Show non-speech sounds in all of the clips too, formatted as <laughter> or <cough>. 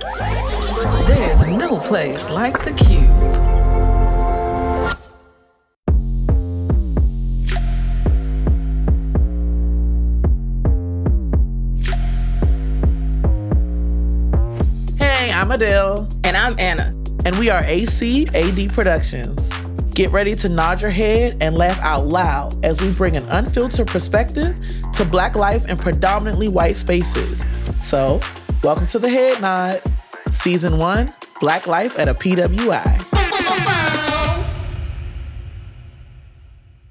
There's no place like the Qube. Hey, I'm Adell. And I'm Anna. And we are ACAD Productions. Get ready to nod your head and laugh out loud as we bring an unfiltered perspective to Black life in predominantly white spaces. So, welcome to the Head Nod, Season 1 Black Life at a PWI.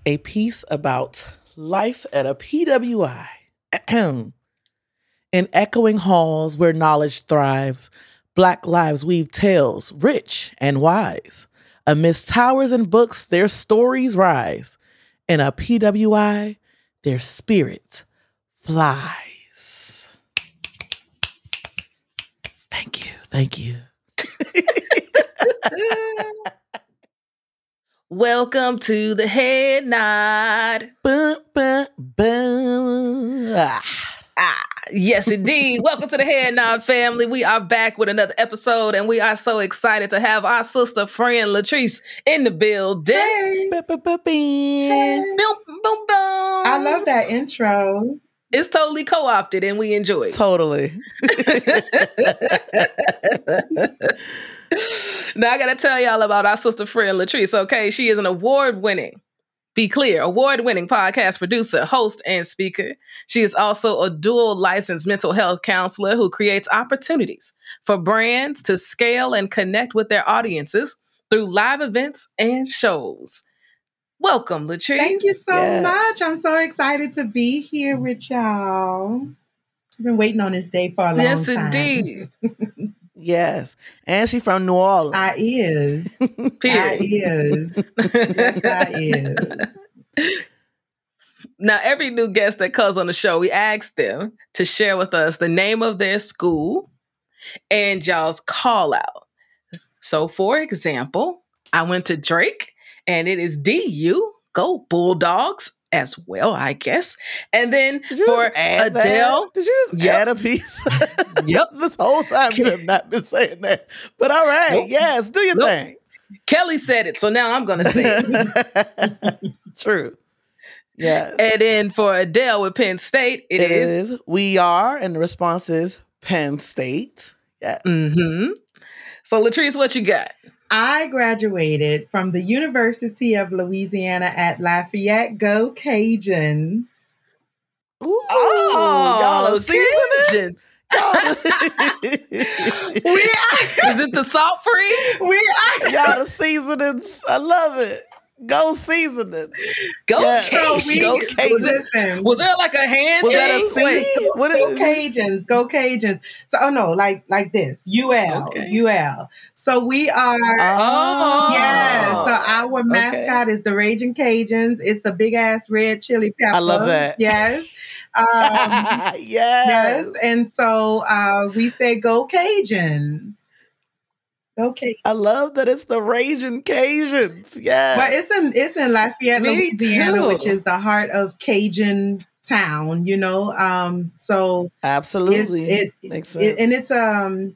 a piece about life at a PWI. <clears throat> In echoing halls where knowledge thrives, Black lives weave tales rich and wise. Amidst towers and books, their stories rise. In a PWI, their spirit flies. Thank you. Welcome to the Head Nod. Bum, bum, bum. Ah. Ah, yes, indeed. Welcome to the Head Nod family. We are back with another episode, and we are so excited to have our sister friend Latrice in the building. Hey. Ba, ba, ba, bing. Boom, boom, boom. I love that intro. It's totally co-opted, and we enjoy it. Totally. <laughs> now I gotta tell y'all about our sister friend Latrice. Okay, she is an award-winning, be clear, award-winning podcast producer, host, and speaker. She is also a dual licensed mental health counselor who creates opportunities for brands to scale and connect with their audiences through live events and shows. Welcome, Latrice. Thank you so Yes. much. I'm so excited to be here mm. with y'all. I've been waiting on this day for a long Yes, time. Yes, indeed. <laughs> Yes. And she from New Orleans. I is. <laughs> I is. Yes, I is. Now, every new guest that comes on the show, we ask them to share with us the name of their school and y'all's call out. So, for example, I went to Drake and it is DU, go Bulldogs as well, I guess. And then for add that? Adell, Did you just Yep. add a piece? <laughs> Yep. <laughs> this whole time you have not been saying that. But all right. Nope. Yes, do your Nope. thing. Kelly said it. So now I'm going to say it. <laughs> True. Yes. and then for Adell with Penn State, it it is. is. We are, and the response is Penn State. Yes. hmm So, Latrice, what you got? I graduated from the University of Louisiana at Lafayette. Go Cajuns. Oh, Ooh, y'all are seasoning. Cajuns. <laughs> We are, <laughs> Is it the salt free? we are. y'all the seasonings. I love it. Go seasoning. Go Yes. Cajuns. Go Was Cajuns. Listen, Was there like a hand Was that a? Wait, C? What Go is Cajuns, go Cajuns. So, oh no, like like this, UL, Okay. UL. So we are. Oh. Yeah, so our Okay. mascot is the Raging Cajuns. It's a big ass red chili pepper. I love that. Yes. <laughs> Um, yes. yes. And so uh, we say go Cajuns. Go Cajuns. I love that it's the Raging Cajuns. Yes. But it's in it's in Lafayette, Me Louisiana, too. which is the heart of Cajun town, you know. Um, so Absolutely. It's, it, Makes sense. it- and it's um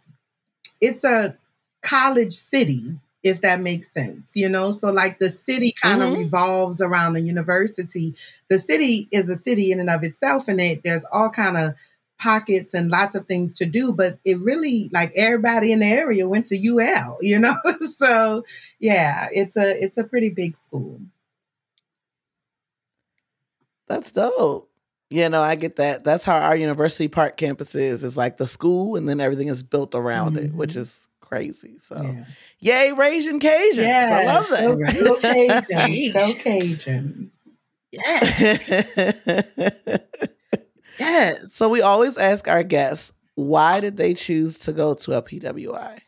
it's a college city if that makes sense you know so like the city kind of Mhm. revolves around the university the city is a city in and of itself and it, there's all kind of pockets and lots of things to do, but it really like everybody in the area went to UL, you know? <laughs> so yeah, it's a it's a pretty big school. That's dope. You know, I get that. That's how our University Park campus is. It's like the school and then everything is built around it, which Mhm. is crazy. So Yeah. yay, Raging Cajuns. I Yeah, love that. go <laughs> Cajuns. Go Cajuns. Yeah. <laughs> Yes. so we always ask our guests, why did they choose to go to a PWI?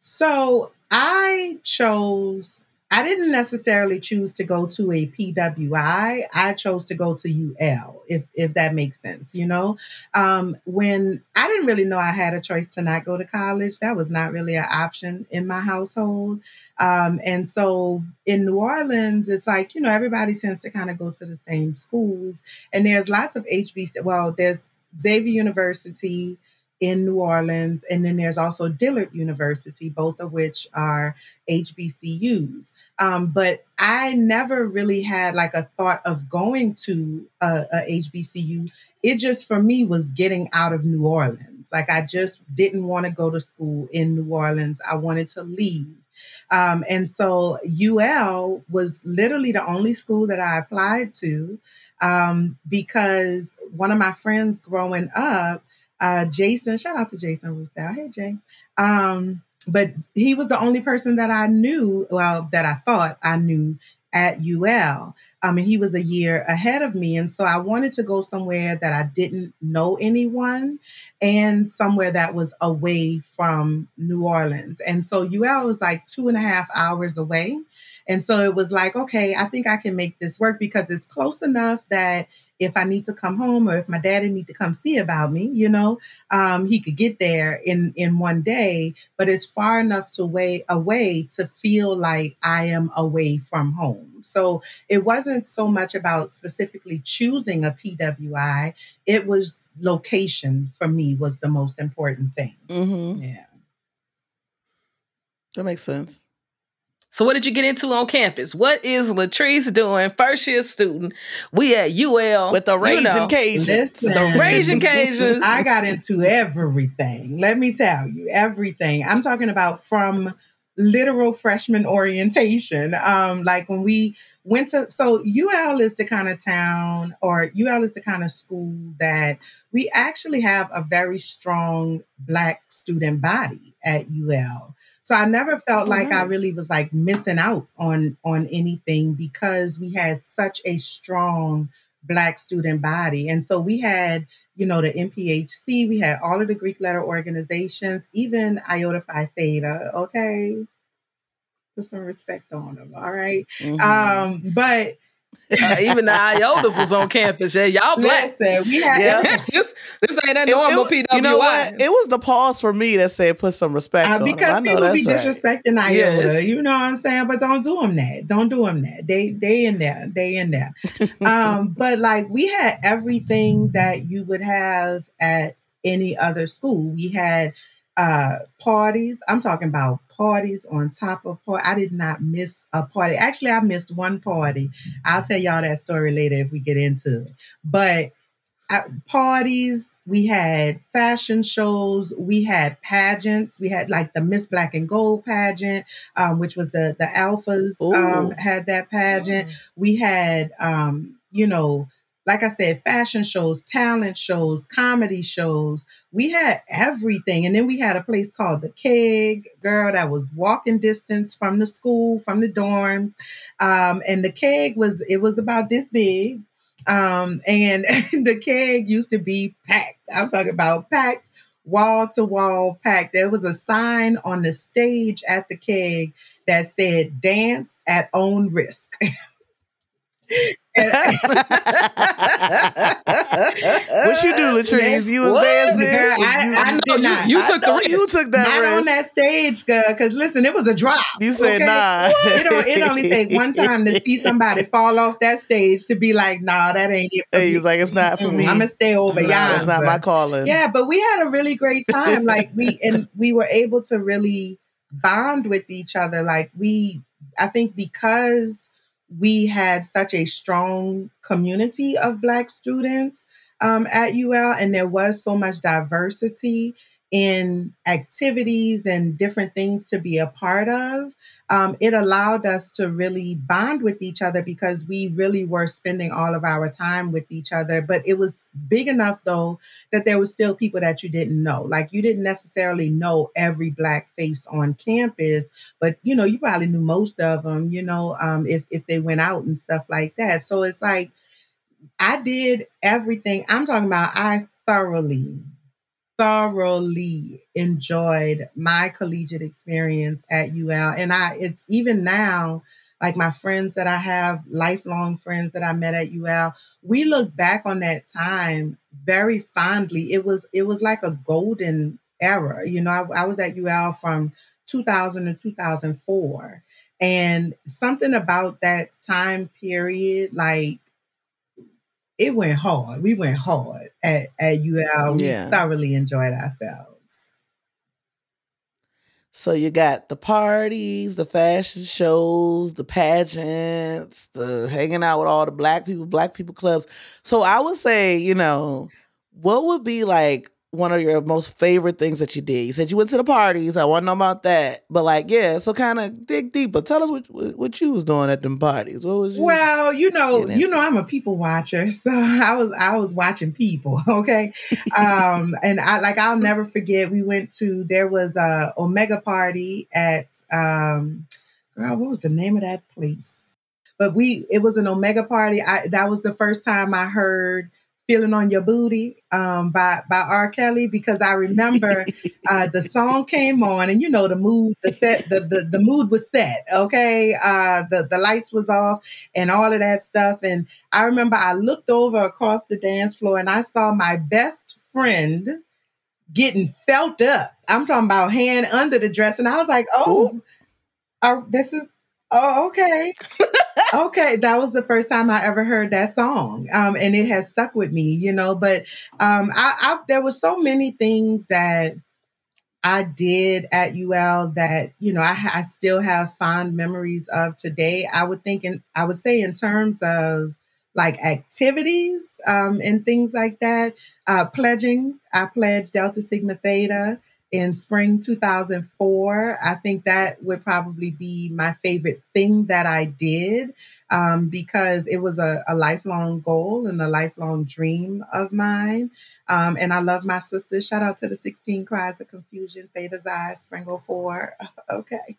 So I chose, I didn't necessarily choose to go to a PWI. I chose to go to UL, if, if that makes sense. You know, um, when I didn't really know I had a choice to not go to college, that was not really an option in my household. Um, and so in New Orleans, it's like, you know, everybody tends to kind of go to the same schools. And there's lots of HBC, well, there's Xavier University in New Orleans, and then there's also Dillard University, both of which are HBCUs. Um, but I never really had like a thought of going to a, a HBCU. It just for me was getting out of New Orleans. Like I just didn't want to go to school in New Orleans. I wanted to leave. Um, and so UL was literally the only school that I applied to um, because one of my friends growing up, uh, Jason, shout out to Jason Roussel. Hey, Jay. Um, but he was the only person that I knew, well, that I thought I knew at UL. Um, mean, he was a year ahead of me. And so I wanted to go somewhere that I didn't know anyone and somewhere that was away from New Orleans. And so UL was like two and a half hours away. And so it was like, okay, I think I can make this work because it's close enough that if I need to come home or if my daddy need to come see about me, you know, um, he could get there in in one day. But it's far enough to way away to feel like I am away from home. So it wasn't so much about specifically choosing a PWI. It was location for me was the most important thing. Mm-hmm. Yeah. That makes sense. So what did you get into on campus? What is Latrice doing? First year student. We at UL With the you Raging know, Cajuns. Listen. The Raging Cajuns. I got into everything. Let me tell you, everything. I'm talking about from literal freshman orientation. Um, like when we went to so UL is the kind of town or UL is the kind of school that we actually have a very strong black student body at UL. So I never felt Oh, like I really was like missing out on on anything because we had such a strong black student body. And so we had, you know, the NPHC, we had all of the Greek letter organizations, even Iota Phi Theta, okay? Put some respect on them, all right? Mhm. Um, but Uh, <laughs> even the IOTAs was on campus. Yeah, y'all black. listen, we had Yeah. <laughs> <laughs> this, this ain't a normal it- PWI. You know what? It was the pause for me that said put some respect Uh, on 'em. I because know people be that's right. disrespecting Iota, Yes. you know what I'm saying? But don't do them that. Don't do them that. They they in there. They in there. um, but like we had everything that you would have at any other school. We had uh parties. I'm talking about parties on top of party. I did not miss a party. Actually, I missed one party. I'll tell y'all that story later if we get into it. But at parties, we had fashion shows, we had pageants, we had like the Miss Black and Gold pageant, um, which was the the alphas um, had that pageant. We had, um, you know, like I said, fashion shows, talent shows, comedy shows. We had everything, and then we had a place called the Keg, girl, that was walking distance from the school, from the dorms, um, and the Keg was it was about this big um, and <laughs> the keg used to be packed. I'm talking about packed, wall to wall packed. There was a sign on the stage at the keg that said "Dance at own risk." <laughs> <laughs> what you do, Latrice? You was What? dancing. Girl, I- You- I you- did not. You I took the know You took that Not risk. on that stage, girl. Because listen, it was a drop. you said okay? nah. It, don't, it only take one <laughs> time to see somebody fall off that stage to be like, "Nah, that ain't it." For Hey, me. he's like, it's not for me. I'm gonna stay over Nah, y'all. That's not my calling. yeah but we had a really great time like we <laughs> and we were able to really bond with each other like we i think because we had such a strong community of black students um, at UL, and there was so much diversity in activities and different things to be a part of, um, it allowed us to really bond with each other because we really were spending all of our time with each other. But it was big enough, though, that there were still people that you didn't know. Like you didn't necessarily know every black face on campus, but you know you probably knew most of them. You know, um, if if they went out and stuff like that. So it's like I did everything. I'm talking about. I thoroughly thoroughly enjoyed my collegiate experience at UL. And I it's even now, like my friends that I have, lifelong friends that I met at UL, we look back on that time very fondly. It was it was like a golden era. You know, I, I was at UL from 2000 to 2004. And something about that time period, like it went hard. We went hard at, at UL. Yeah. We thoroughly enjoyed ourselves. So you got the parties, the fashion shows, the pageants, the hanging out with all the black people, black people clubs. So I would say, you know, what would be like one of your most favorite things that you did? You said you went to the parties. I want to know about that. But like, yeah, so kind of dig deeper. Tell us what what you was doing at them parties. What was you? Well, you know, you know, I'm a people watcher, <laughs> so I was I was watching people. <laughs> Okay, um, and I like I'll <laughs> never forget. We went to there was a Omega party at um, girl, what was the name of that place? But we it was an Omega party. I that was the first time I heard "Feeling on Your Booty" um, by by R. Kelly because I remember <laughs> uh, the song came on and you know the mood the set the the, the mood was set okay uh, the the lights was off and all of that stuff and I remember I looked over across the dance floor and I saw my best friend getting felt up. I'm talking about hand under the dress and I was like, oh, oh this is oh okay okay, that was the first time I ever heard that song, um, and it has stuck with me, you know. But um, I, I, there were so many things that I did at UL that you know I, I still have fond memories of today. I would think, and I would say, in terms of like activities um, and things like that. Uh, pledging, I pledged Delta Sigma Theta in spring 2004. I think that would probably be my favorite thing that I did um, because it was a, a, lifelong goal and a lifelong dream of mine. Um, and I love my sisters. Shout out to the 16 Cries of Confusion, Theta Xi, Spring 04. <laughs> okay.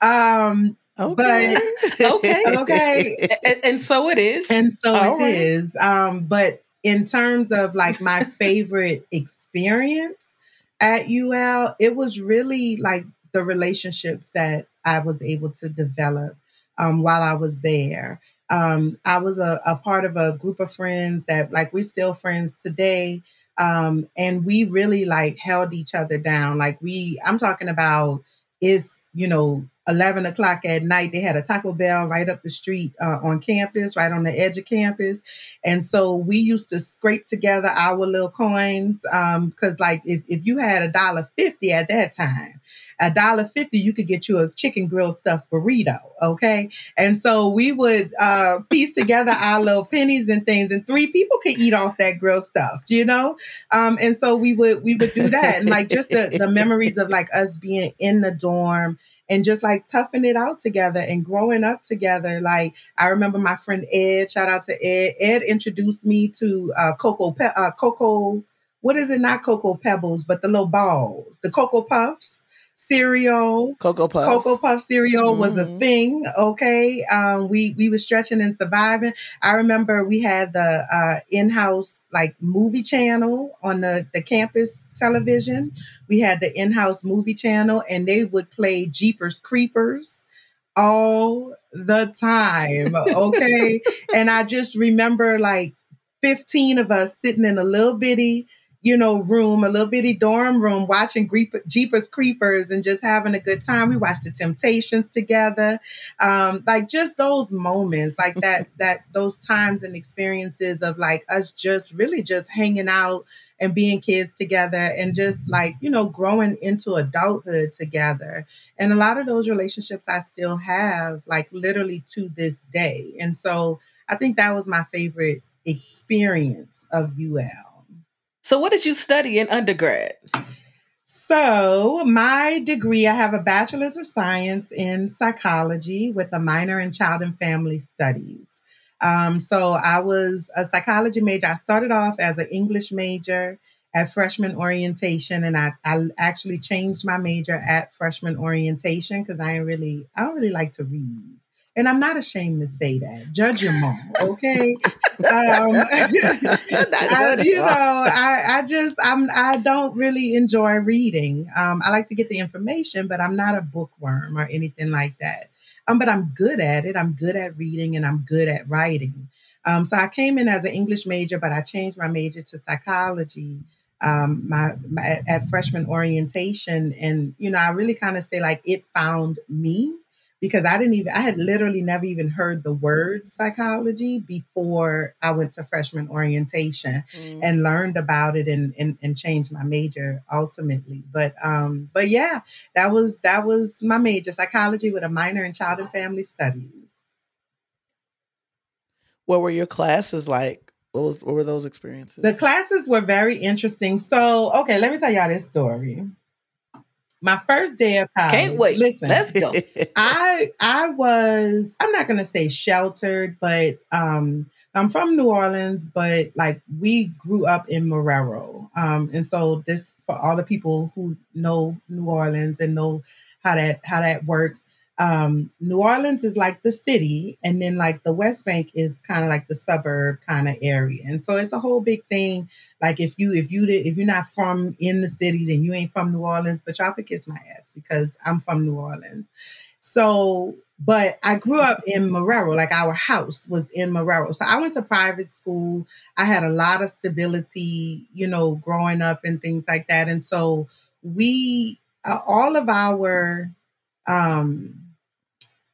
Um, Okay. But, <laughs> okay. <laughs> Okay. and, and, so it is. And so All it right. is. Um, but in terms of like my favorite experience, at UL, it was really like the relationships that I was able to develop um, while I was there. Um, I was a, a, part of a group of friends that, like, we're still friends today. Um, and we really like held each other down. Like, we, I'm talking about, is you know 11 o'clock at night they had a taco bell right up the street uh, on campus right on the edge of campus. And so we used to scrape together our little coins because um, like if, if you had a dollar 50 at that time a dollar 50 you could get you a chicken grilled stuffed burrito okay? And so we would uh, piece together our little pennies and things and three people could eat off that grilled stuff you know? Um, and so we would we would do that. And like just the, the memories of like us being in the dorm and just like toughing it out together and growing up together. Like I remember my friend Ed, shout out to Ed. Ed introduced me to uh, Cocoa, Pe- uh, Cocoa, what is it? Not Cocoa Pebbles, but the little balls, the Cocoa Puffs cereal. Cocoa Puffs. Cocoa Puff cereal mm-hmm. was a mm-hmm. thing. Okay. Um, we we were stretching and surviving. I remember we had the uh, in-house like movie channel on the, the campus television. We had the in-house movie channel and they would play Jeepers Creepers all the time. <laughs> Okay. and I just remember like 15 of us sitting in a little bitty you know, room, a little bitty dorm room, watching Jeepers Creepers and just having a good time. We watched the Temptations together, um, like just those moments, like that, <laughs> that those times and experiences of like us just really just hanging out and being kids together and just like you know growing into adulthood together and a lot of those relationships i still have like literally to this day and so i think that was my favorite experience of UL. So, what did you study in undergrad? So, my degree, I have a bachelor's of science in psychology with a minor in child and family studies. Um, so, I was a psychology major. I started off as an English major at freshman orientation, and I, I actually changed my major at freshman orientation because I really I don't really like to read. And I'm not ashamed to say that. Judge your mom, <laughs> okay? um, <laughs> I, you know, I, I just I'm I don't really enjoy reading. Um, I like to get the information, but I'm not a bookworm or anything like that. Um, but I'm good at it. I'm good at reading and I'm good at writing. Um, so I came in as an English major, but I changed my major to psychology um, my, my at freshman orientation, and you know, I really kind of say like it found me because I didn't even I had literally never even heard the word psychology before I went to freshman orientation mm. and learned about it and, and and changed my major ultimately. But um but yeah, that was that was my major, psychology with a minor in child and family studies. What were your classes like? What was what were those experiences? The classes were very interesting. So, okay, let me tell y'all this story. My first day of college. Can't wait. Listen, let's go. <laughs> I I was I'm not gonna say sheltered, but um I'm from New Orleans, but like we grew up in Marrero. Um, and so this for all the people who know New Orleans and know how that how that works um, New Orleans is like the city, and then like the West Bank is kind of like the suburb kind of area, and so it's a whole big thing. Like if you if you did, if you're not from in the city, then you ain't from New Orleans. But y'all could kiss my ass because I'm from New Orleans. So, but I grew up in Marrero, like our house was in Marrero. So I went to private school. I had a lot of stability, you know, growing up and things like that. And so we, uh, all of our um,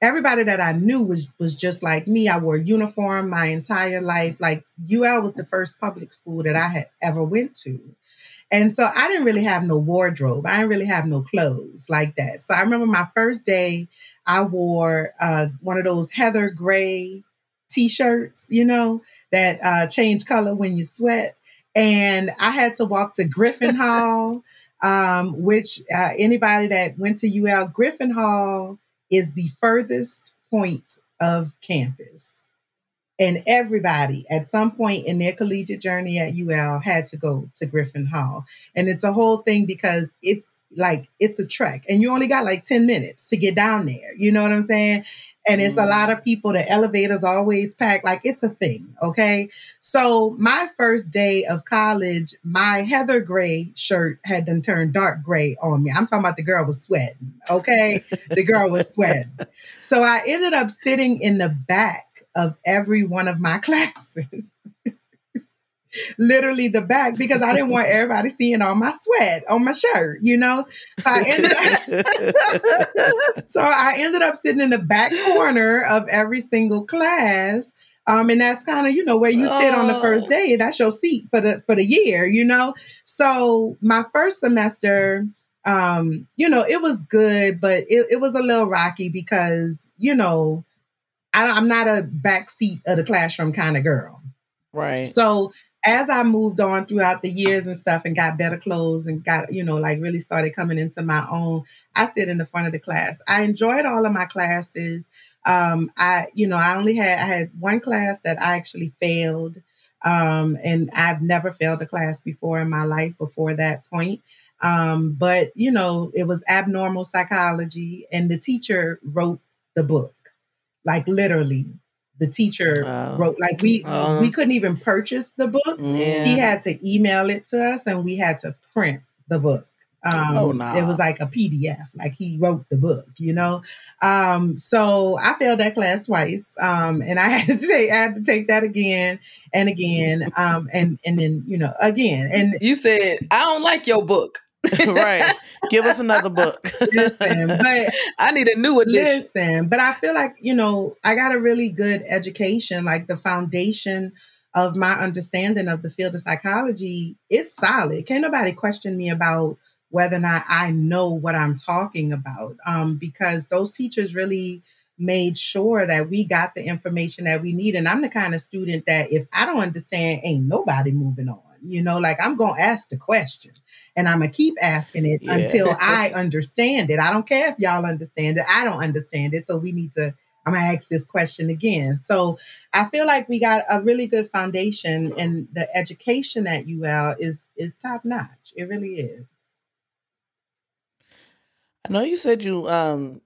everybody that I knew was was just like me. I wore uniform my entire life. Like UL was the first public school that I had ever went to. And so I didn't really have no wardrobe. I didn't really have no clothes like that. So I remember my first day, I wore uh, one of those heather gray t-shirts, you know, that uh, change color when you sweat. And I had to walk to Griffin <laughs> Hall, um, which uh, anybody that went to UL, Griffin Hall is the furthest point of campus. And everybody at some point in their collegiate journey at UL had to go to Griffin Hall. And it's a whole thing because it's like it's a trek and you only got like 10 minutes to get down there. You know what I'm saying? and it's a lot mm. of people. The elevators always packed, like it's a thing. Okay. So my first day of college, my heather gray shirt had been turned dark gray on me. I'm talking about the girl was sweating. Okay. the girl was <laughs> sweating. So I ended up sitting in the back of every one of my <laughs> classes literally the back because I didn't want everybody seeing all my sweat on my shirt, you know. So I ended up, <laughs> so I ended up sitting in the back corner of every single class. Um, and that's kind of you know where you sit on the first oh. day. That's your seat for the for the year, you know. So my first semester, um, you know, it was good, but it, it was a little rocky because you know I, I'm not a back seat of the classroom kind of girl. Right. So as I moved on throughout the years and stuff and got better clothes and got, you know, like really started coming into my own, I sit in the front of the class. I enjoyed all of my classes. Um, I, you know, I only had, I had one class that I actually failed. Um, and I've never failed a class before in my life before that point. Um, but, you know, it was abnormal psychology and the teacher wrote the book, like literally the teacher wow. wrote like we uh, we couldn't even purchase the book yeah. he had to email it to us and we had to print the book um, oh, nah. it was like a pdf like he wrote the book you know um, so i failed that class twice um, and i <laughs> had to take i had to take that again and again um, and and then you know again and you said i don't like your book <laughs> right. Give us another book. listen, but I need a new edition. Listen, but I feel like, you know, I got a really good education, like the foundation of my understanding of the field of psychology is solid. Can't nobody question me about whether or not I know what I'm talking about. Um, because those teachers really made sure that we got the information that we need. And I'm the kind of student that if I don't understand, ain't nobody moving on. You know, like I'm going to ask the question and I'm going to keep asking it yeah. until <laughs> I understand it. I don't care if y'all understand it. I don't understand it. So we need to, I'm going to ask this question again. So I feel like we got a really good foundation and the education at UL is, is top notch. It really is. I know you said you um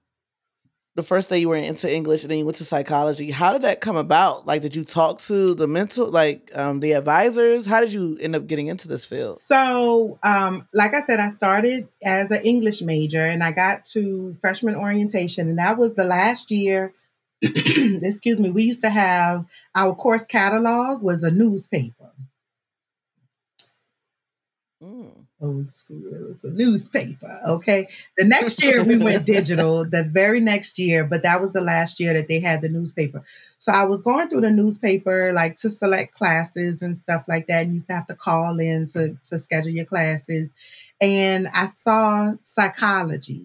the first day you were into English and then you went to psychology. How did that come about? Like, did you talk to the mental, like um, the advisors? How did you end up getting into this field? So, um, like I said, I started as an English major and I got to freshman orientation, and that was the last year. <clears throat> excuse me. We used to have our course catalog was a newspaper. Mm old school. It was a newspaper. Okay. The next year we went <laughs> digital, the very next year, but that was the last year that they had the newspaper. So I was going through the newspaper like to select classes and stuff like that. And you used to have to call in to, to schedule your classes. And I saw psychology.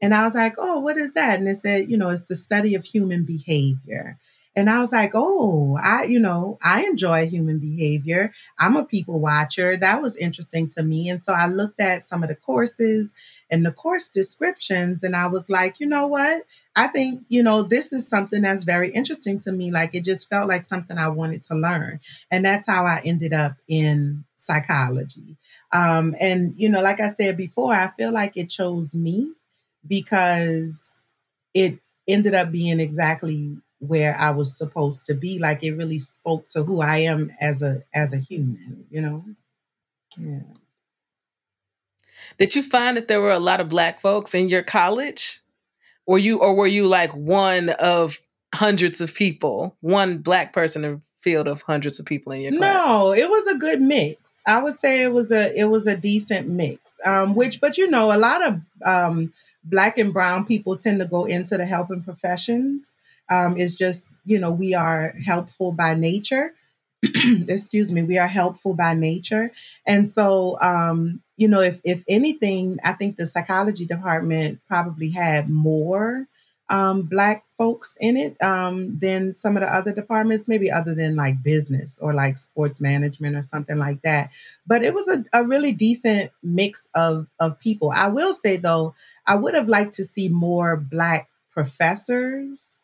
And I was like, oh, what is that? And it said, you know, it's the study of human behavior. And I was like, oh, I, you know, I enjoy human behavior. I'm a people watcher. That was interesting to me. And so I looked at some of the courses and the course descriptions, and I was like, you know what? I think, you know, this is something that's very interesting to me. Like it just felt like something I wanted to learn. And that's how I ended up in psychology. Um, and, you know, like I said before, I feel like it chose me because it ended up being exactly where I was supposed to be. Like it really spoke to who I am as a as a human, you know? Yeah. Did you find that there were a lot of black folks in your college? Or you or were you like one of hundreds of people, one black person in a field of hundreds of people in your class? No, it was a good mix. I would say it was a it was a decent mix. Um, which but you know, a lot of um black and brown people tend to go into the helping professions um, is just, you know, we are helpful by nature. <clears throat> Excuse me, we are helpful by nature. And so, um, you know, if, if anything, I think the psychology department probably had more um, Black folks in it um, than some of the other departments, maybe other than like business or like sports management or something like that. But it was a, a really decent mix of, of people. I will say, though, I would have liked to see more Black professors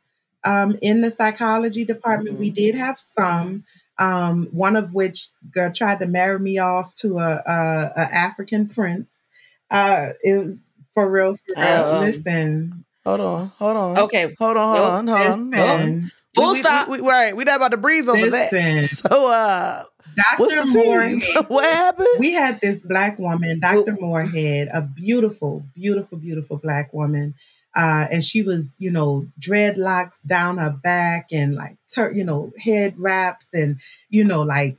um, in the psychology department. Mm-hmm. We did have some, um, one of which tried to marry me off to a, a, a African prince. Uh, it, for real, for real. Um, Listen. Hold on, hold on. Okay. Hold on, hold on, hold on. Hold on. Full we, stop. We, we, we, right, we not about to breeze over Listen. that. <laughs> So, uh, Dr. What's the Moorhead, <laughs> what happened? We had this black woman, Dr. Moorhead, a beautiful, beautiful, beautiful black woman uh, and she was, you know, dreadlocks down her back and like, ter- you know, head wraps and, you know, like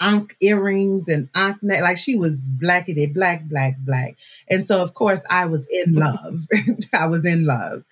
ankh earrings and ankh neck. Like she was blackety black, black, black. And so, of course, I was in love. <laughs> I was in love.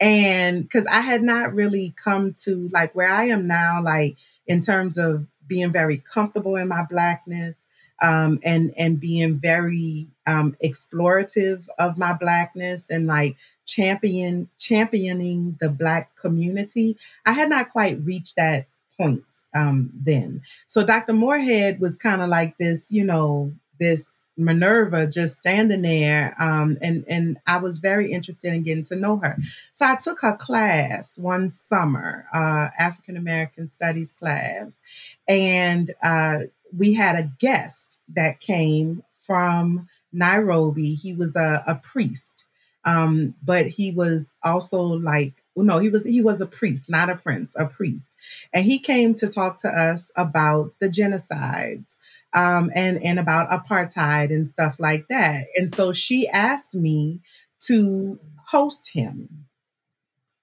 And because I had not really come to like where I am now, like in terms of being very comfortable in my blackness um, and and being very um, explorative of my blackness and like champion championing the black community. I had not quite reached that point um, then. So Dr. Moorhead was kind of like this, you know, this Minerva just standing there, um, and and I was very interested in getting to know her. So I took her class one summer, uh, African American Studies class, and uh, we had a guest that came from Nairobi. He was a, a priest, um, but he was also like no, he was he was a priest, not a prince, a priest, and he came to talk to us about the genocides um, and and about apartheid and stuff like that. And so she asked me to host him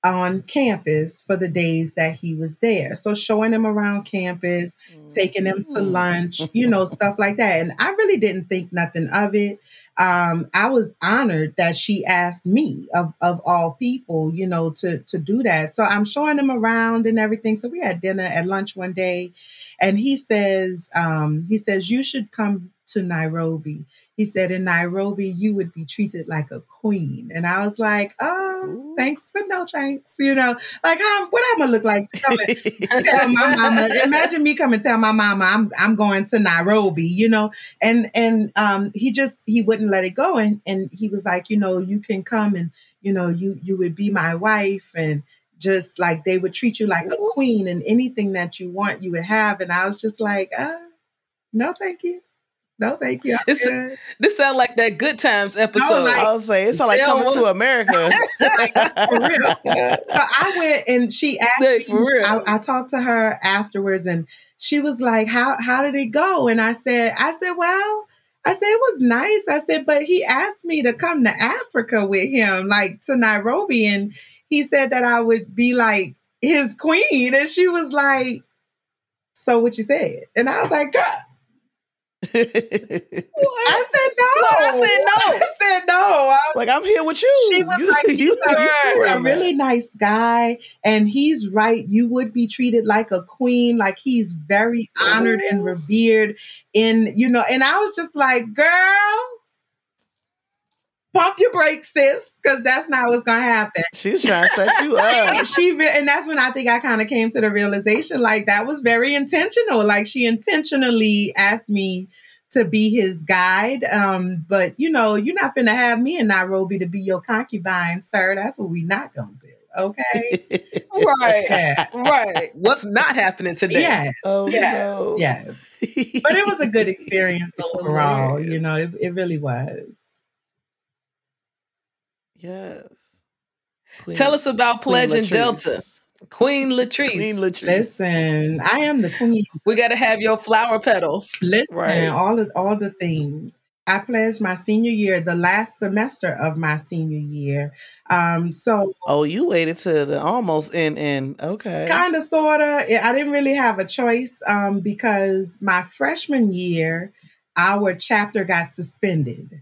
on campus for the days that he was there. So showing him around campus, taking him to mm. lunch, <laughs> you know, stuff like that. And I really didn't think nothing of it. Um, I was honored that she asked me of, of all people, you know, to to do that. So I'm showing him around and everything. So we had dinner at lunch one day, and he says, um, he says, you should come to Nairobi. He said, In Nairobi, you would be treated like a queen. And I was like, Oh, Ooh. thanks, but no thanks. You know, like, how, what I'm gonna look like to come and tell my mama. Imagine me come and tell my mama I'm I'm going to Nairobi, you know. And and um he just he wouldn't let it go. And and he was like, you know, you can come and you know, you you would be my wife and just like they would treat you like a queen and anything that you want you would have. And I was just like, uh, no, thank you. No, thank you. I'm It's- This sound like that Good Times episode. like- I was saying, it's not like coming to well- America. <laughs> For real. So I went and she asked Like, me, for real. I, I talked to her afterwards and she was like, How how did it go? And I said, I said, Well, I said it was nice. I said, but he asked me to come to Africa with him, like to Nairobi, and he said that I would be like his queen. And she was like, So what you said? And I was like, Girl, <laughs> I said no. What? I said no. I said no. I like I'm here with you. she was you, like, <laughs> you, he's, a, you he's where at. really nice guy, and he's right. You would be treated like a queen, like he's very honored and oh. revered. In you know, and I was just like, girl, pump your brakes, sis, because that's not what's gonna happen. She's trying to set you up. <laughs> she re- and that's when I think I kind of came to the realization like that was very intentional. Like she intentionally asked me to be his guide. Um, but you know, you're not finna have me in Nairobi to be your concubine, sir. That's what we not gonna do. Okay. <laughs> right. Yeah. Right. What's not happening today? Yes, oh yes, no. yes. But it was a good experience <laughs> overall. You know, it, it really was. Yes. Queen- Tell us about Queen Pledge and Delta. Queen Latrice. Queen Latrice. Listen, I am the queen. we got to have your flower petals. Listen, Right. all of all the things. I pledged my senior year, the last semester of my senior year. Um, so Oh, you waited to the almost end end. Okay. kind of, sort of. I didn't really have a choice um, because my freshman year, our chapter got suspended,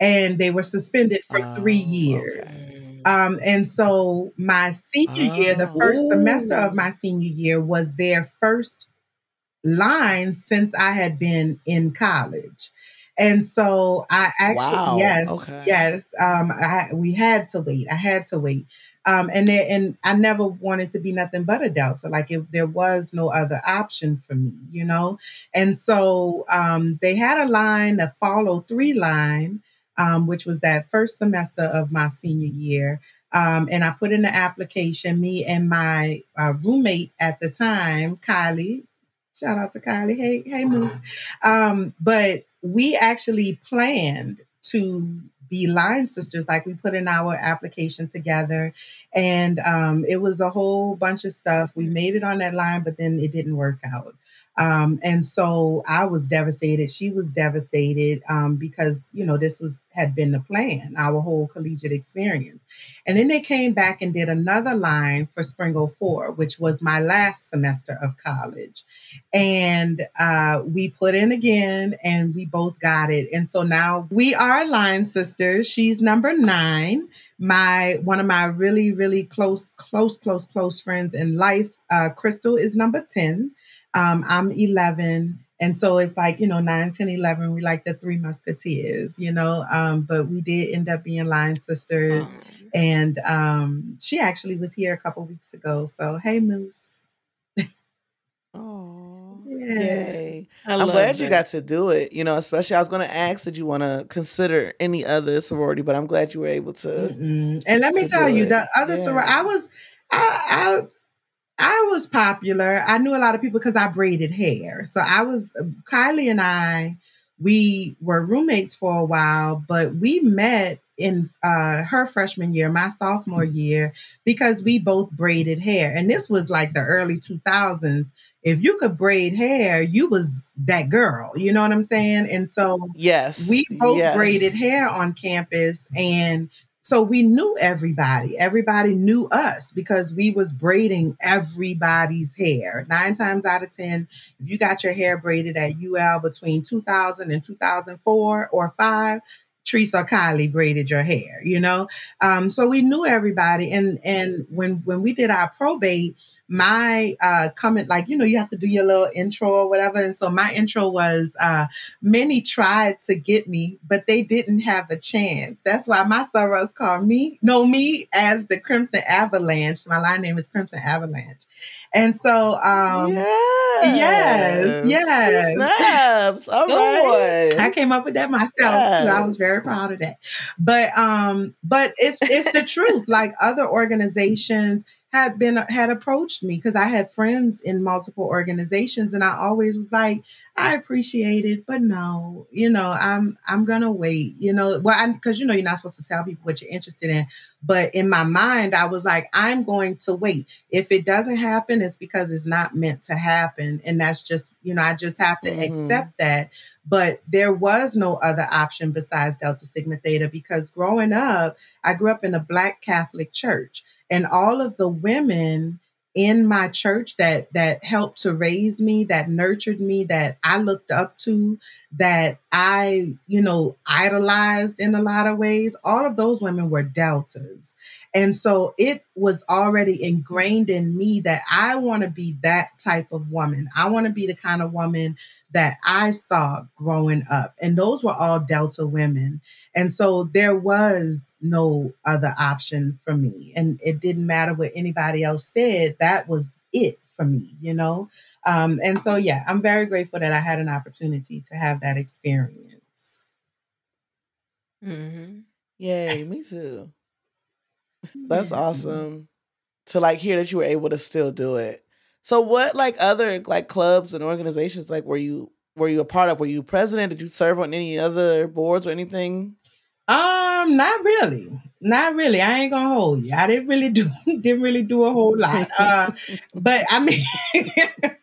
and they were suspended for three Oh, years. okay. Um, and so my senior year, the first Oh. semester of my senior year, was their first line since I had been in college. And so I actually, Wow. yes, Okay. yes, um, I, we had to wait. I had to wait. Um, and there, and I never wanted to be nothing but a Delta. Like if there was no other option for me, you know. And so um, they had a line, a follow three line, um, which was that first semester of my senior year. Um, and I put in the application. Me and my uh, roommate at the time, Kylie. Shout out to Kylie. Hey, hey, Moose. Um, but we actually planned to be line sisters. Like we put in our application together, and um, it was a whole bunch of stuff. We made it on that line, but then it didn't work out. Um, and so I was devastated. She was devastated um, because you know this was had been the plan, our whole collegiate experience. And then they came back and did another line for Spring 04, which was my last semester of college. And uh, we put in again, and we both got it. And so now we are line sisters. She's number nine my one of my really really close close close close friends in life uh crystal is number 10 um i'm 11 and so it's like you know 9 10 11 we like the three musketeers you know um but we did end up being line sisters Um, and um she actually was here a couple weeks ago so hey moose Oh, Yeah. yay. I I'm love glad you got to do it. You know, especially I was going to ask did you want to consider any other sorority, but I'm glad you were able to. Mm-mm. And let me tell you, it. the other Yeah. soror- I was, I, I, I was popular. I knew a lot of people because I braided hair. So I was Kylie and I. We were roommates for a while, but we met in uh, her freshman year, my sophomore year, because we both braided hair, and this was like the early two thousands. If you could braid hair, you was that girl. You know what I'm saying? And so Yes. we both yes. braided hair on campus and so we knew everybody. Everybody knew us because we was braiding everybody's hair. Nine times out of ten if you got your hair braided at ul between 2000 and 2004 or 5 Teresa Kylie braided your hair, you know. Um, so we knew everybody, and and when when we did our probate, my uh comment like you know you have to do your little intro or whatever. And so my intro was uh many tried to get me but they didn't have a chance. That's why my sorors call me know me as the crimson avalanche. My line name is crimson avalanche. And so um yes yes, yes. snaps. <laughs> All right. I came up with that myself yes. too. i was very proud of that. But um but it's it's the truth. Like other organizations had been had approached me because I had friends in multiple organizations and I always was like I appreciate it but no you know I'm I'm to wait you know well cuz you know you're not supposed to tell people what you're interested in but in my mind I was like I'm going to wait if it doesn't happen it's because it's not meant to happen and that's just you know I just have to mm-hmm. accept that but there was no other option besides Delta Sigma Theta because growing up I grew up in a black Catholic church and all of the women in my church that that helped to raise me that nurtured me that i looked up to that i you know idolized in a lot of ways all of those women were deltas and so it was already ingrained in me that i want to be that type of woman i want to be the kind of woman that I saw growing up. And those were all Delta women. And so there was no other option for me. And it didn't matter what anybody else said, that was it for me, you know? Um, and so, yeah, I'm very grateful that I had an opportunity to have that experience. Mm-hmm. Yay, me too. That's <laughs> awesome to like hear that you were able to still do it. So what like other like clubs and organizations like were you were you a part of? Were you president? Did you serve on any other boards or anything? Um, not really. Not really. I ain't gonna hold you. I didn't really do <laughs> didn't really do a whole lot. Uh <laughs> but I mean <laughs>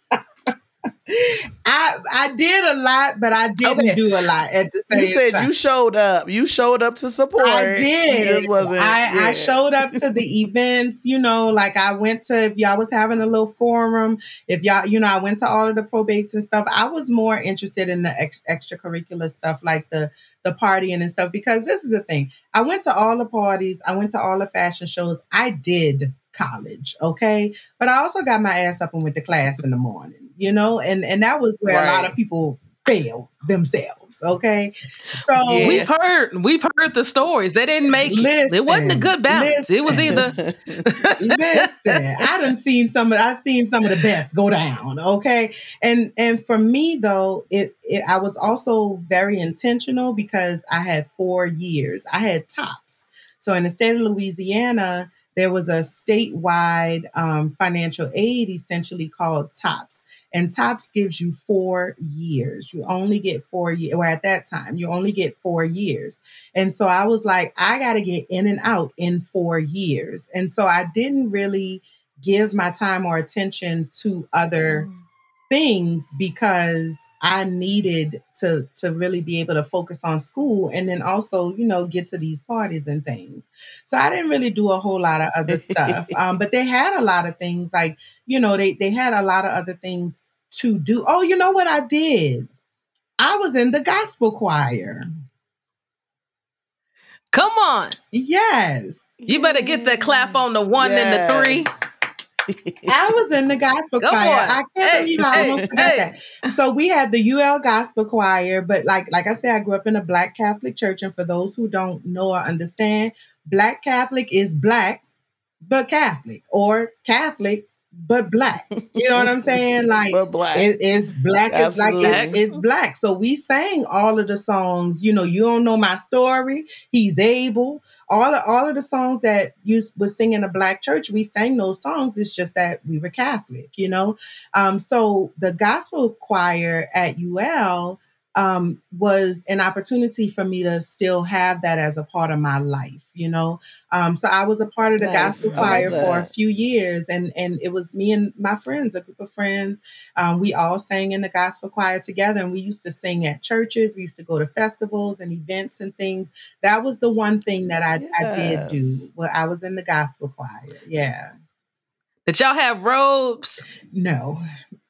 I I did a lot, but I didn't okay. do a lot at the same. Time. You said time. you showed up. You showed up to support. I did. wasn't. I, yeah. I showed up to the <laughs> events. You know, like I went to if y'all was having a little forum. If y'all, you know, I went to all of the probates and stuff. I was more interested in the ex- extracurricular stuff, like the the partying and stuff. Because this is the thing. I went to all the parties. I went to all the fashion shows. I did college, okay? But I also got my ass up and went to class in the morning, you know, and and that was where right. a lot of people fail themselves. Okay, so yeah. we've heard we've heard the stories. They didn't make listen, it. It wasn't a good balance. Listen, it was either. listen, I done seen some of I've seen some of the best go down. Okay, and and for me though, it, it I was also very intentional because I had four years. I had tops. So in the state of Louisiana, there was a statewide um, financial aid essentially called TOPS. And TOPS gives you four years. You only get four years, or at that time, you only get four years. And so I was like, I got to get in and out in four years. And so I didn't really give my time or attention to other. Mm things because I needed to to really be able to focus on school and then also, you know, get to these parties and things. So I didn't really do a whole lot of other stuff. <laughs> Um, but they had a lot of things like, you know, they they had a lot of other things to do. Oh, you know what I did? I was in the gospel choir. Come on. Yes. You better get that clap on the one yes. and the three. I <laughs> was in the gospel Go choir. On. I can't hey, believe I hey, almost forgot hey. that. So we had the UL gospel choir, but like like I said, I grew up in a black Catholic church, and for those who don't know or understand, black Catholic is black but Catholic, or Catholic but black. You know what I'm saying? <laughs> Like but black. It, it's black. It's like it's, it's, black. So we sang all of the songs. You know, you don't know my story. He's able. All of all of the songs that you was singing a black church, we sang those songs. It's just that we were Catholic. You know, um, so the gospel choir at UL um, was an opportunity for me to still have that as a part of my life, you know. Um, so I was a part of the nice. gospel choir for a few years, and and it was me and my friends, a group of friends. Um, we all sang in the gospel choir together, and we used to sing at churches. We used to go to festivals and events and things. That was the one thing that I, yes. I did do. Well, I was in the gospel choir. Yeah. Did y'all have robes? No,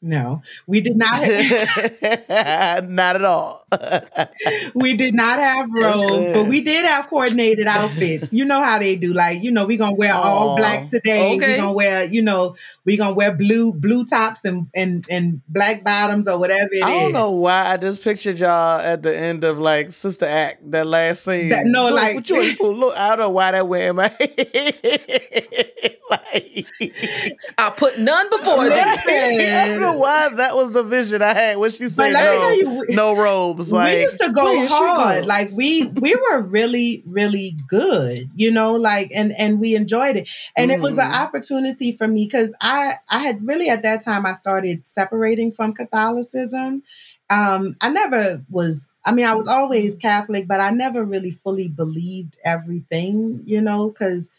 no, we did not. <laughs> not at all. <laughs> we did not have robes, but we did have coordinated outfits. You know how they do. Like, you know, we gonna wear all black today. okay. we gonna wear, you know, we gonna wear blue blue tops and and and black bottoms or whatever it is. I don't know why I just pictured y'all at the end of like Sister Act, that last scene. That- no, Joyful, like- joyful. Look, I don't know why that went in my <laughs> head. like, I put none before thee. I don't know why that was the vision I had when she said let no, you, no robes. Like we used to go where is hard. Like we we were really really good, you know. Like and and we enjoyed it, and it was an Mhm. opportunity for me because I I had really at that time I started separating from Catholicism. Um, I never was. I mean, I was always Catholic, but I never really fully believed everything, you know, because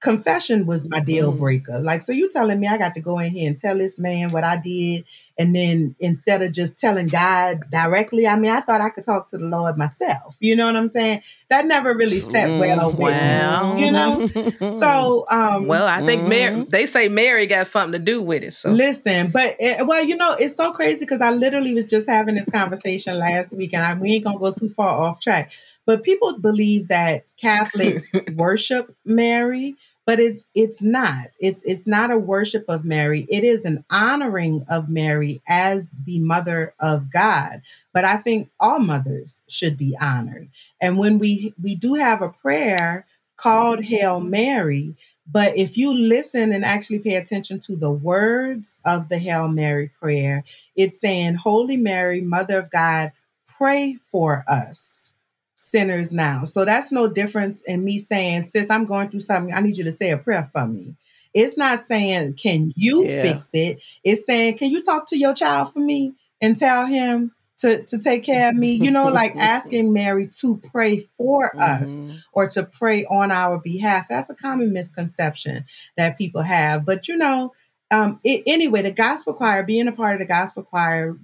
confession was my deal Mhm. breaker. Like, so you telling me I got to go in here and tell this man what I did, and then instead of just telling God directly, I mean, I thought I could talk to the Lord myself. You know what I'm saying? That never really sat well with Wow. me. You know. So, <laughs> um, Well, I think Mary, Mhm. they say Mary got something to do with it. So Listen, but it, well, you know, it's so crazy because I literally was just having this conversation last week, and I, we ain't gonna go too far off track. But people believe that Catholics <laughs> worship Mary, but it's it's not. It's it's not a worship of Mary. It is an honoring of Mary as the mother of God. But I think all mothers should be honored. And when we we do have a prayer called Hail Mary, but if you listen and actually pay attention to the words of the Hail Mary prayer, it's saying, Holy Mary, Mother of God, pray for us sinners now. So that's no difference in me saying, Sis, I'm going through something. I need you to say a prayer for me. It's not saying, Can you Yeah. fix it? It's saying, Can you talk to your child for me and tell him to, to take care of me? You know, like <laughs> asking Mary to pray for us Mhm. or to pray on our behalf. That's a common misconception that people have. But you know, um, it, anyway, the gospel choir, being a part of the gospel choir,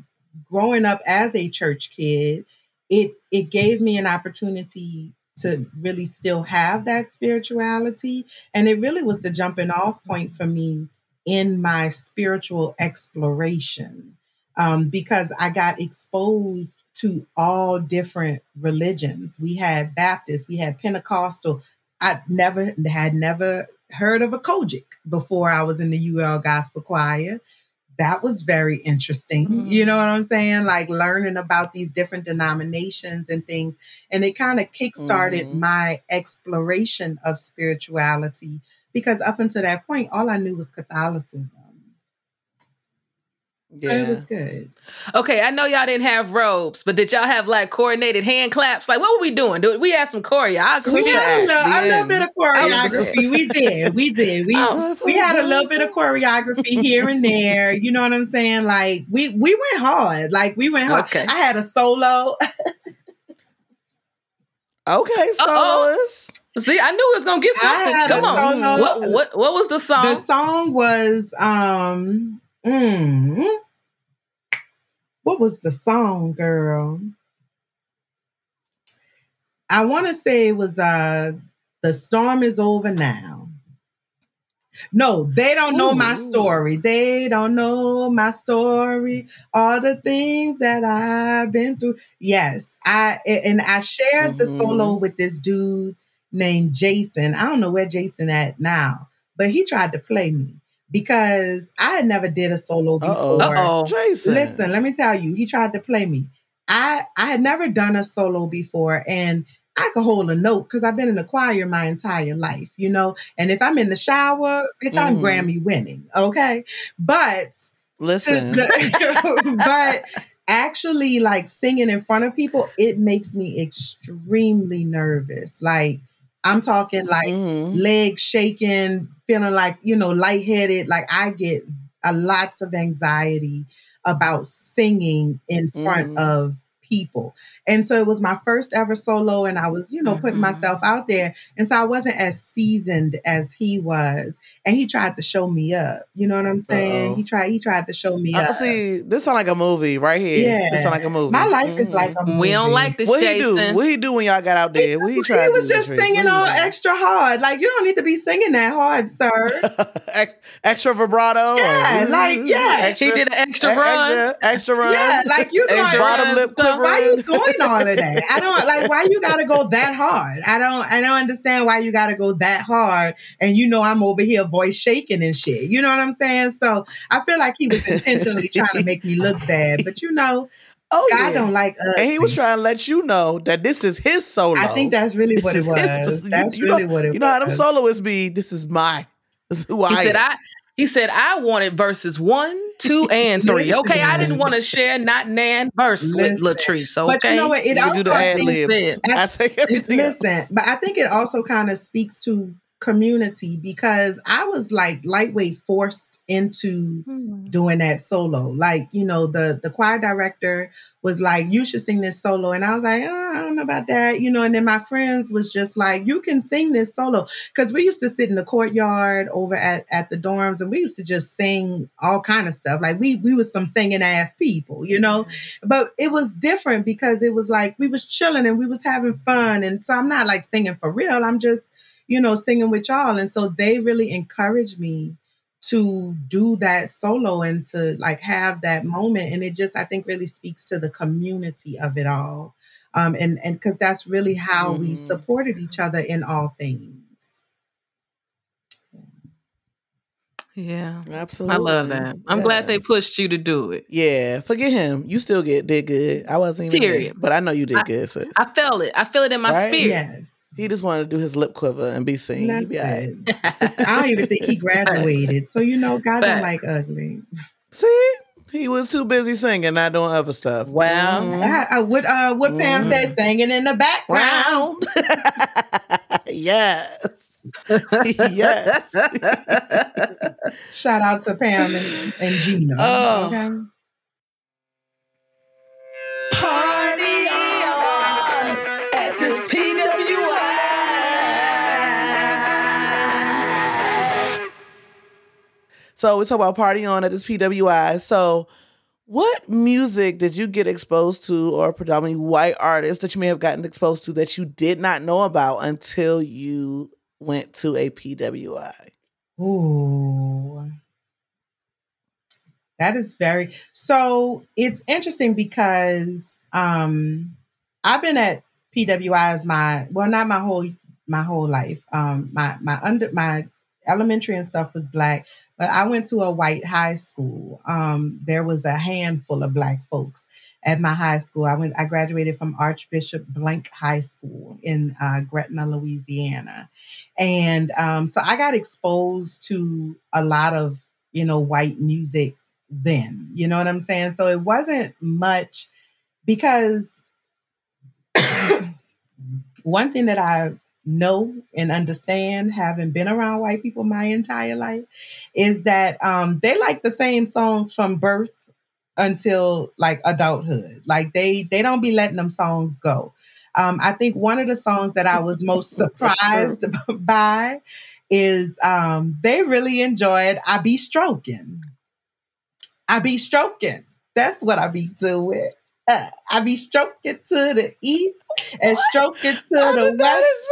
growing up as a church kid, it it gave me an opportunity to really still have that spirituality, and it really was the jumping off point for me in my spiritual exploration um, because I got exposed to all different religions. We had Baptist, we had Pentecostal. I never had never heard of a COGIC before I was in the UL Gospel Choir. That was very interesting. Mhm. You know what I'm saying? Like learning about these different denominations and things. And it kind of kickstarted Mhm. my exploration of spirituality because up until that point, all I knew was Catholicism. So it Yeah. was good. okay, I know y'all didn't have robes, but did y'all have like coordinated hand claps? Like what were we doing? Do we had some choreography? We had a Act, little, a little bit of choreography. We did. We did. We Oh. we had a little bit of choreography here and there. You know what I'm saying? Like we we went hard. Like we went hard. Okay. I had a solo. Okay, soloist. See, I knew it was gonna get I something. had Come a on. solo. What what what was the song? The song was um mm, what was the song, girl? I want to say it was uh The Storm is Over Now. No, they don't know my story. They don't know my story. All the things that I've been through. Yes, I and I shared the Mhm. solo with this dude named Jason. I don't know where Jason at now, but he tried to play me because I had never did a solo Uh-oh. before. Uh-oh. Jason. Listen, let me tell you, he tried to play me. I I had never done a solo before, and I could hold a note because I've been in the choir my entire life, you know. And if I'm in the shower, bitch, I'm Mhm. Grammy winning, okay. But Listen. the- <laughs> but actually, like singing in front of people, it makes me extremely nervous. Like I'm talking like Mhm. legs shaking, feeling like, you know, lightheaded. Like I get a lots of anxiety about singing in front Mhm. of people. And so it was my first ever solo, and I was, you know, putting Mhm. myself out there. And so I wasn't as seasoned as he was. And he tried to show me up. You know what I'm saying? Uh-oh. He tried he tried to show me I up. see. This sound like a movie right here. Yeah. This sound like a movie. My life is Mhm. like a movie. We don't like this, What he do? What he do when y'all got out there? What he He tried? He was just singing all extra hard. Like you don't need to be singing that hard, sir. <laughs> extra vibrato. Yeah, or- like, yeah. extra, he did an extra run. extra, extra run. Yeah, like you Extra bottom run lip why quivering. you doing all of that? I don't like why you gotta go that hard. I don't I don't understand why you gotta go that hard and you know I'm over here voice shaking and shit. You know what I'm saying? So I feel like he was intentionally trying to make me look bad. But you know, Oh God yeah. don't like us. and he was trying to let you know that this is his solo. I think that's really This what it was. his- <laughs> That's you really know, what it was. You know how them soloists be. This is my. This is who He I said, am. "I." He said, "I wanted verses one, two, <laughs> and three. Okay, I didn't want to share not Nan verse with Listen. LaTrice. But you Okay, know what? It you can do the also ad speaks- things libs. I take everything. Listen, else. but I think it also kind of speaks to community because I was like lightweight forced into hmm. doing that solo. Like, you know, the the choir director was like, "You should sing this solo," and I was like, oh, "I don't know about that," you know. And then my friends was just like, "You can sing this solo," because we used to sit in the courtyard over at at the dorms, and we used to just sing all kind of stuff. Like we we was some singing ass people, you know. Mm-hmm. But it was different because it was like we was chilling and we was having fun, and so I'm not like singing for real. I'm just you know singing with y'all, and so they really encouraged me to do that solo and to like have that moment and it just i think really speaks to the community of it all um and and because that's really how we Mhm. supported each other in all things yeah, Absolutely. I love that. I'm glad they pushed you to do it. Yeah, forget him. You still get did good. I wasn't even Period. there, but I know you did I- good. Sis. I felt it. I feel it in my Right? spirit. yes he just wanted to do his lip quiver and be seen. That's be all right. it. <laughs> i don't even think he <laughs> graduated so you know god don't like ugly See, he was too busy singing, not doing other stuff. Wow. Mhm. I, I, what uh what pam Mhm. said singing in the background Round. <laughs> yes. yes. shout out to pam and, and gina Oh. okay Party on at this So we talk about party on at this PWI. So what music did you get exposed to or predominantly white artists that you may have gotten exposed to that you did not know about until you went to a PWI? Ooh. That is very so it's interesting because um I've been at PWIs my well not my whole my whole life. Um my my under my elementary and stuff was black, but I went to a white high school. Um there was a handful of black folks at my high school. I went I graduated from Archbishop Blenk High School in uh, Gretna, Louisiana. And um, so I got exposed to a lot of, you know, white music then. You know what I'm saying? So it wasn't much because <coughs> one thing that I know and understand, having been around white people my entire life, is that um, they like the same songs from birth until like adulthood. Like they they don't be letting them songs go. Um, I think one of the songs that I was most <laughs> surprised <laughs> by is um, they really enjoyed I Be Stroking. I be stroking. That's what I be doing. Uh, I be stroking to the east and stroking to I the west.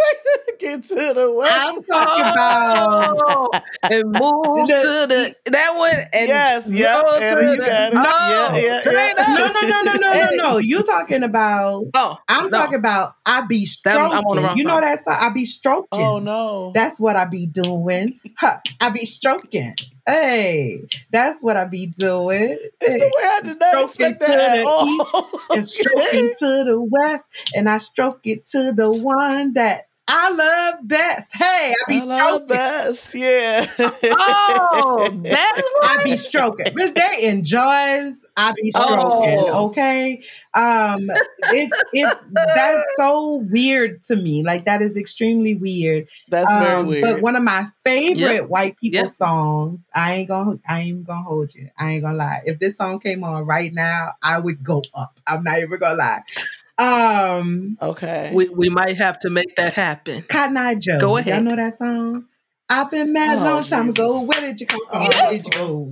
get to the west. I'm talking about Oh, <laughs> and move The- to the that one and Yes, yeah, to you the- got it. Oh, Yeah, yeah, yeah. no, no, no, no, no, no, <laughs> no. You talking about? Oh, I'm no. talking about. I be That- stroking. I'm on the wrong you know song. that? I be stroking. Oh no. That's what I be doing. Huh, I be stroking. Hey, that's what I be doing. it's the way I did not expect that at all. and stroking <laughs> to the west, and I stroke it to the one that I love best. Hey, I be I love stroking. best. Yeah. Oh, that's <laughs> I be stroking. Miss Day enjoys. I be stroking. Oh. Okay. Um, it's it's that's <laughs> so weird to me. Like that is extremely weird. That's very Um, weird. But one of my favorite Yep. white people Yep. songs, I ain't gonna I ain't gonna hold you. I ain't gonna lie. If this song came on right now, I would go up. I'm not even gonna lie. Um okay. we, we might have to make that happen. Cotton Eye Joe. Go ahead. Y'all know that song? I've been mad a Oh, long time ago. Where did you come from? Oh, Where did you go?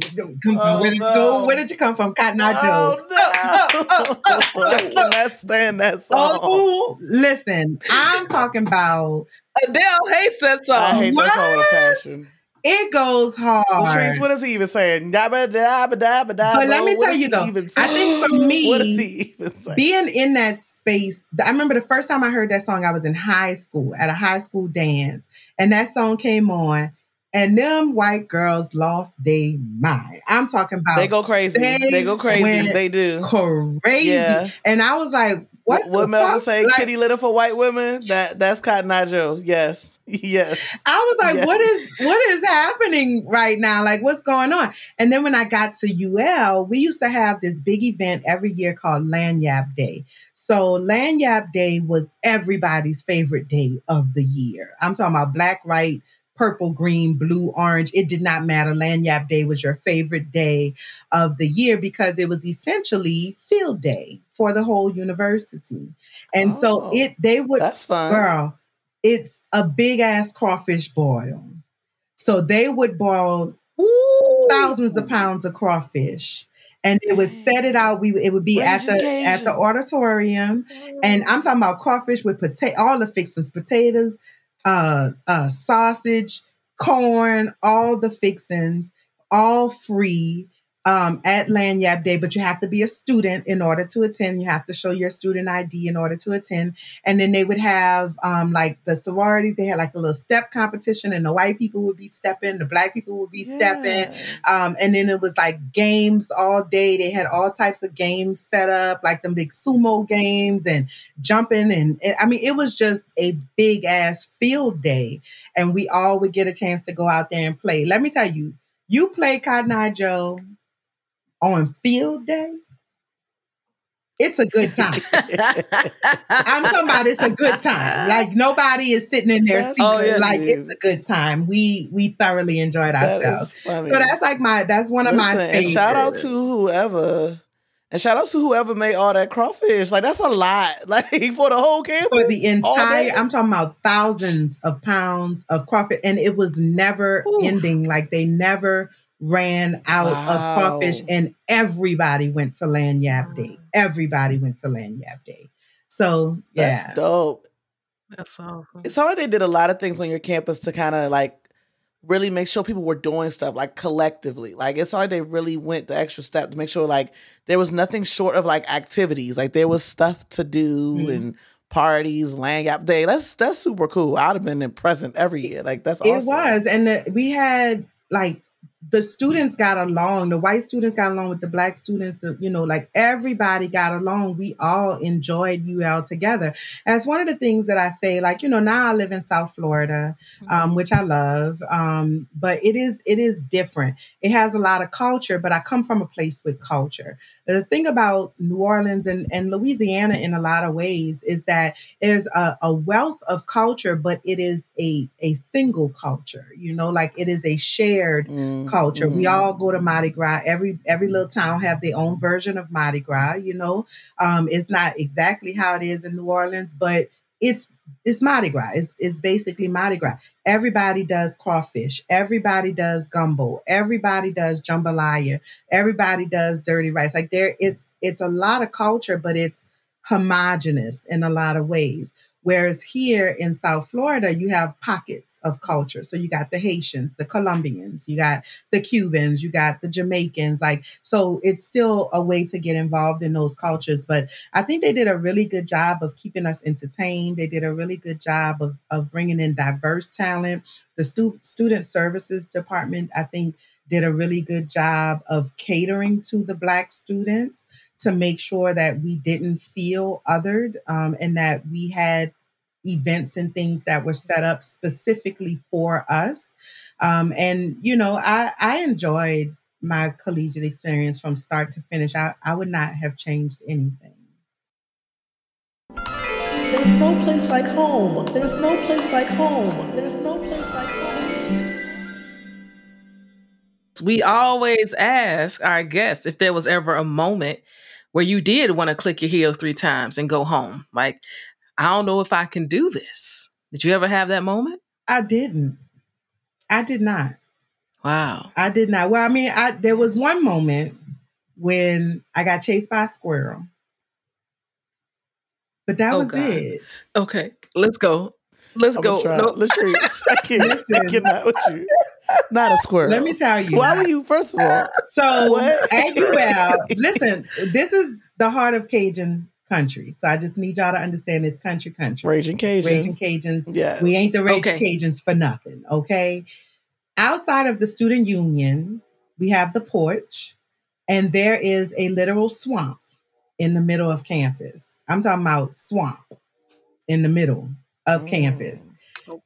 Oh, Where did you no. go? Where did you come from? Cotton Eye Joe. Oh uh, uh, uh, no! <laughs> I cannot stand that oh, song. Oh, listen, I'm talking about Adell hates that song. I hate that song with a passion. It goes hard. LaTrice, what is he even saying? Dabba dabba dabba dabba. But let me What tell you though, even I think for me, <laughs> what is he even saying? being in that space, I remember the first time I heard that song, I was in high school at a high school dance, and that song came on, and them white girls lost their mind. I'm talking about they go crazy. They, they go crazy. They do. crazy, Yeah. and I was like, "What?" What, Melvin say? Like, Kitty litter for white women. That that's Cotton Eye Joe. Yes, <laughs> yes. I was like, Yes. what is what is happening right now? Like, what's going on? And then when I got to UL, we used to have this big event every year called Lagniappe Day. So Lagniappe Day was everybody's favorite day of the year. I'm talking about black, white, purple, green, blue, orange. It did not matter. Lagniappe Day was your favorite day of the year because it was essentially field day for the whole university. And so Oh, it they would That's fun. girl, it's a big ass crawfish boil. So they would boil thousands of pounds of crawfish. And it would set it out. We it would be at the at the auditorium, and I'm talking about crawfish with potato, all the fixings, potatoes, uh, uh, sausage, corn, all the fixings, all free um, at Lagniappe Day. But you have to be a student in order to attend. You have to show your student ID in order to attend. And then they would have um, like the sororities. They had like a little step competition, and the white people would be stepping, the black people would be stepping. Um, and then it was like games all day. They had all types of games set up, like them big sumo games and jumping. And, and I mean, it was just a big ass field day. And we all would get a chance to go out there and play. Let me tell you, you play Cotton Eye Joe on field day, it's a good time. <laughs> I'm talking about it's a good time. Like nobody is sitting in seat. Oh, yeah. like it's a good time. We we thoroughly enjoyed ourselves. So that's like my that's one of my Listen, favorites. and shout out to whoever. And shout out to whoever made all that crawfish. Like that's a lot. <laughs> Like for the whole campus. for the entire. I'm talking about thousands of pounds of crawfish and it was never Ooh. ending like they never ran out of crawfish and everybody went to Lagniappe Day everybody went to Lagniappe Day so yeah That's dope. That's awesome. It sounded like they did a lot of things on your campus to kind of like really make sure people were doing stuff like collectively. Like it's sounded like they really went the extra step to make sure like there was nothing short of like activities. Like there was stuff to do Mhm. and parties, Lagniappe Day. That's that's super cool. I'd have been in present every year. Like that's it was and the, we had like the students got along the white students got along with the black students the, you know like everybody got along. We all enjoyed ul together. As one of the things that i say like you know now i live in south florida um, which i love um, but it is it is different. It has a lot of culture but i come from a place with culture. The thing about new orleans and, and louisiana in a lot of ways is that there's a, a wealth of culture but it is a a single culture you know like it is a shared Mm, culture. We mm. all go to Mardi Gras. Every every little town have their own version of Mardi Gras. You know, um, it's not exactly how it is in New Orleans, but it's it's Mardi Gras. It's, it's basically Mardi Gras. Everybody does crawfish. Everybody does gumbo. Everybody does jambalaya. Everybody does dirty rice. Like there, it's it's a lot of culture, but it's homogenous in a lot of ways. Whereas here in South Florida, you have pockets of culture. So you got the Haitians, the Colombians, you got the Cubans, you got the Jamaicans. Like, so it's still a way to get involved in those cultures. But I think they did a really good job of keeping us entertained. They did a really good job of, of bringing in diverse talent. The stu- student services department, I think, did a really good job of catering to the Black students to make sure that we didn't feel othered um, and that we had events and things that were set up specifically for us. Um, and you know, I I enjoyed my collegiate experience from start to finish. I, I would not have changed anything. There's no place like home. There's no place like home. There's no place We always ask our guests if there was ever a moment where you did want to click your heels three times and go home. Like, I don't know if I can do this. Did you ever have that moment? I didn't. I did not. Wow. I did not. Well, I mean, I there was one moment when I got chased by a squirrel. But that Oh, was God. it. Okay, let's go. Let's I'm go. No. Let's <laughs> No, LaTrice, I can't. I cannot with you. <laughs> Not a squirrel. Let me tell you. Why were you? First of all, <laughs> So <laughs> What? at UL, listen, this is the heart of Cajun country. So I just need y'all to understand this country country. Raging Cajun. Raging Cajuns. Yes. We ain't the Raging Okay. Cajuns for nothing, okay? Outside of the student union, we have the porch, and there is a literal swamp in the middle of campus. I'm talking about swamp in the middle of Mm. campus.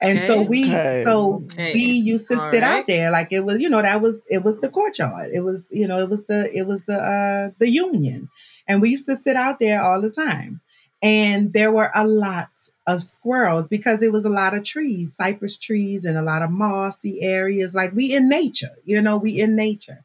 And so we Okay. so Okay. we used to All sit right. out there like it was, you know, that was it was the courtyard. It was, you know, it was the it was the uh the union. And we used to sit out there all the time. And there were a lot of squirrels because it was a lot of trees, cypress trees and a lot of mossy areas. Like we in nature, you know, we in nature.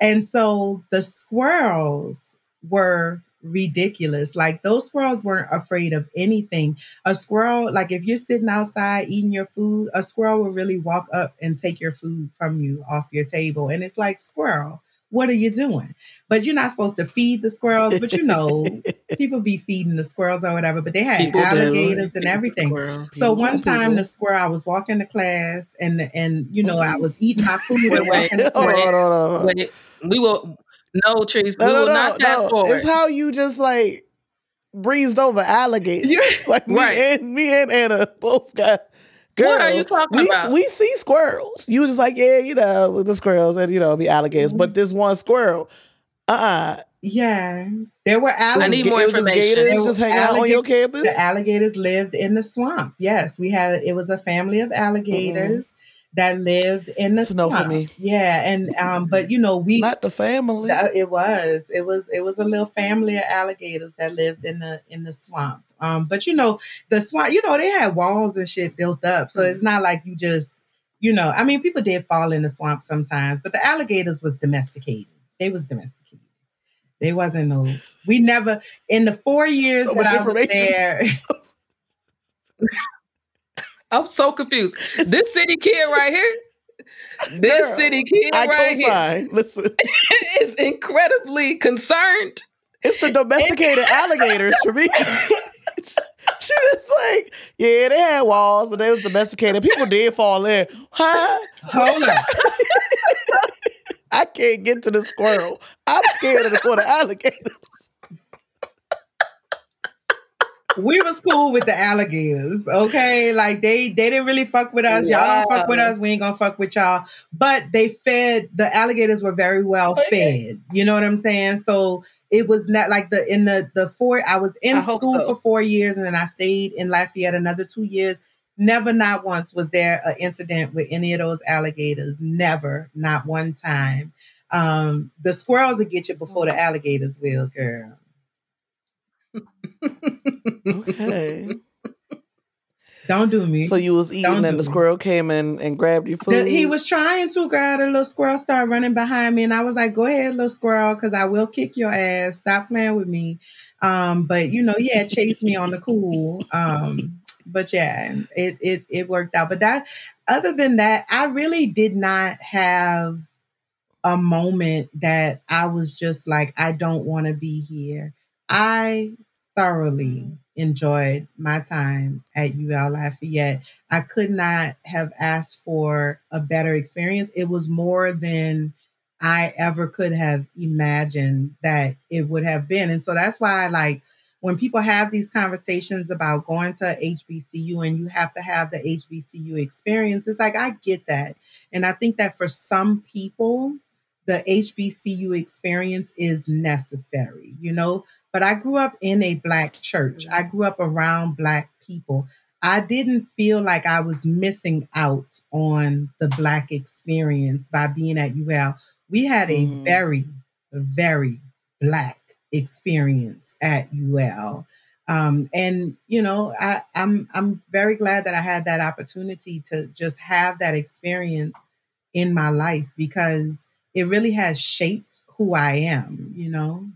And so the squirrels were ridiculous. Like those squirrels weren't afraid of anything. A squirrel, like if you're sitting outside eating your food, a squirrel will really walk up and take your food from you off your table. And it's like, squirrel, what are you doing? But you're not supposed to feed the squirrels, but you know, <laughs> people be feeding the squirrels or whatever, but they had People do. alligators and everything. Squirrel. So People one time people. the squirrel, I was walking to class and and you know, I Mhm. was eating my food Wait, and wait. hold on, hold on, hold on. Wait, we will. No, Trees. No, we no, no, not fast no. forward. It's how you just like breezed over alligators. Yeah. <laughs> Like me Right. and me and Anna both got. Girl, What are you talking we, about? We see squirrels. You was just like, yeah, you know, with the squirrels and you know, be alligators. Mm-hmm. But this one squirrel, uh, uh Yeah, there were I need alligators. more information. Gators just hanging out on your campus. The alligators lived in the swamp. Yes, we had it was a family of alligators that lived in the It's a no swamp. for me. Yeah, and um, but you know we Not the family. Uh, It was. It was. It was a little family of alligators that lived in the in the swamp. Um, but you know, the swamp. You know, they had walls and shit built up, so it's not like you just. You know, I mean, people did fall in the swamp sometimes, but the alligators was domesticated. They was domesticated. They wasn't no. We never in the four years So that I was there. <laughs> I'm so confused. This city kid right here. This Girl, city kid I right here. Listen, <laughs> is incredibly concerned. it's the domesticated alligators for me. she was like, yeah, they had walls, but they was domesticated. People did fall in. Huh? Hold on. <laughs> I can't get to the squirrel. I'm scared of the, the alligators. We was cool with the alligators, okay? Like they they didn't really fuck with us. Y'all don't fuck with us. We ain't gonna fuck with y'all. But they fed the alligators were very well fed. You know what I'm saying? So it was not like the in the the four. I was in I school so. for four years, and then I stayed in Lafayette another two years. Never, not once, was there an incident with any of those alligators. Never, not one time. Um, the squirrels will get you before the alligators will, girl. Okay. <laughs> Don't do me. So you was eating Don't and the me. squirrel came in and grabbed your food. The- he was trying to, girl. The little squirrel started running behind me, and I was like, "Go ahead, little squirrel, because I will kick your ass. Stop playing with me." Um, but you know, yeah, chased me on the cool. Um, but yeah, it it it worked out. But that, other than that, I really did not have a moment that I was just like, I don't want to be here. I thoroughly mm-hmm. enjoyed my time at UL Lafayette. I could not have asked for a better experience. It was more than I ever could have imagined that it would have been. And so that's why, like, when people have these conversations about going to HBCU and you have to have the HBCU experience, it's like, I get that. And I think that for some people, the HBCU experience is necessary, you know. But I grew up in a Black church, I grew up around Black people. I didn't feel like I was missing out on the Black experience by being at UL. We had a Mhm. very, very Black experience at UL. Um, and you know, I, I'm I'm very glad that I had that opportunity to just have that experience in my life because it really has shaped who I am. You know.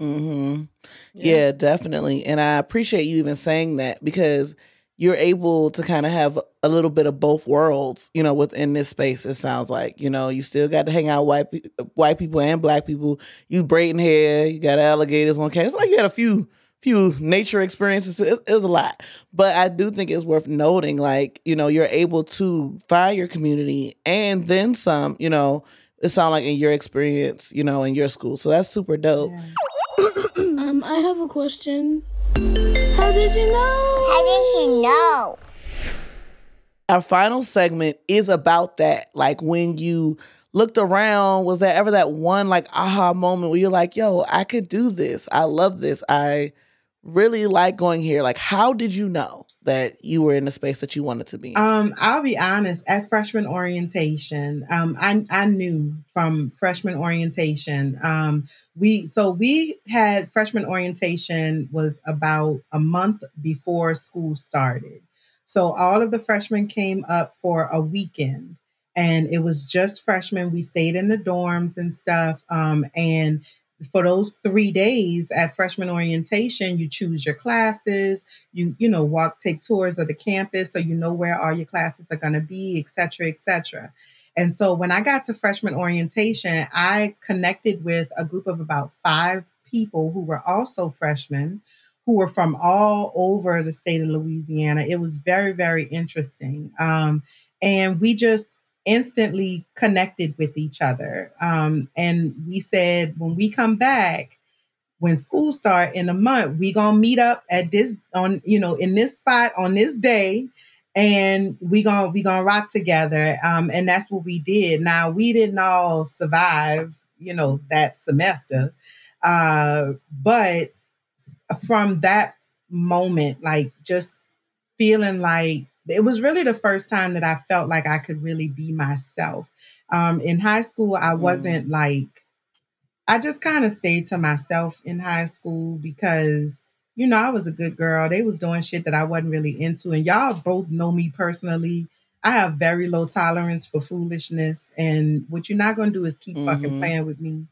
Mm-hmm. Yeah. definitely. And I appreciate you even saying that because you're able to kind of have a little bit of both worlds, you know, within this space. It sounds like, you know, you still got to hang out white pe- white people and black people. You braiding hair, you got alligators on campus. Like you had a few few nature experiences. It, it was a lot, but I do think it's worth noting, like you know, you're able to find your community and then some. You know, it sounds like in your experience, you know, in your school. So that's super dope. <coughs> Um, I have a question. How did you know? How did you know? our final segment is about that. Like when you looked around, was there ever that one like aha moment where you're like, yo, I could do this. I love this. I really like going here. Like, how did you know that you were in the space that you wanted to be in? Um, I'll be honest. At freshman orientation, um, I I knew from freshman orientation. Um, we so we had freshman orientation was about a month before school started. So all of the freshmen came up for a weekend, and it was just freshmen. We stayed in the dorms and stuff. Um, and for those three days at freshman orientation, you choose your classes you you know walk take tours of the campus so you know where all your classes are going to be et cetera et cetera. And so when i got to freshman orientation i connected with a group of about five people who were also freshmen who were from all over the state of louisiana. It was very very interesting. Um, and we just instantly connected with each other um, and we said when we come back when school start in a month, we gonna meet up at this on you know in this spot on this day, and we gonna we gonna rock together. Um, and that's what we did. Now we didn't all survive, you know, that semester, uh, but from that moment, like just feeling like it was really the first time that I felt like I could really be myself. Um, in high school, I wasn't like I just kind of stayed to myself in high school because you know I was a good girl. They was doing shit that I wasn't really into, and y'all both know me personally. I have very low tolerance for foolishness, and what you're not gonna do is keep fucking Mhm. playing with me.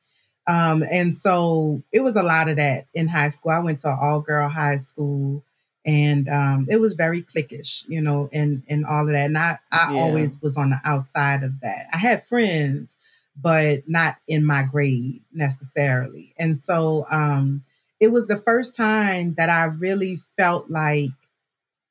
Um, and so it was a lot of that in high school. I went to an all girl high school, and um, it was very cliquish, you know, and and all of that. And I I Yeah. always was on the outside of that. I had friends, but not in my grade necessarily. And so um, it was the first time that I really felt like